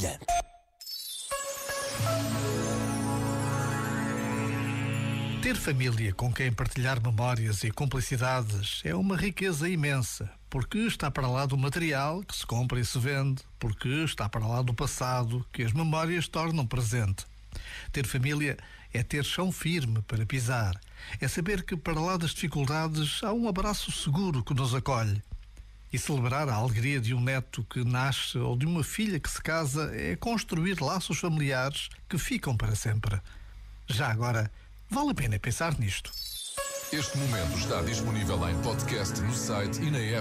brilhante. Ter família com quem partilhar memórias e cumplicidades é uma riqueza imensa, porque está para lá do material que se compra e se vende, porque está para lá do passado que as memórias tornam presente. Ter família é ter chão firme para pisar, é saber que para lá das dificuldades há um abraço seguro que nos acolhe. E celebrar a alegria de um neto que nasce ou de uma filha que se casa é construir laços familiares que ficam para sempre. Já agora, vale a pena pensar nisto. Este momento está disponível em podcast no site e na app.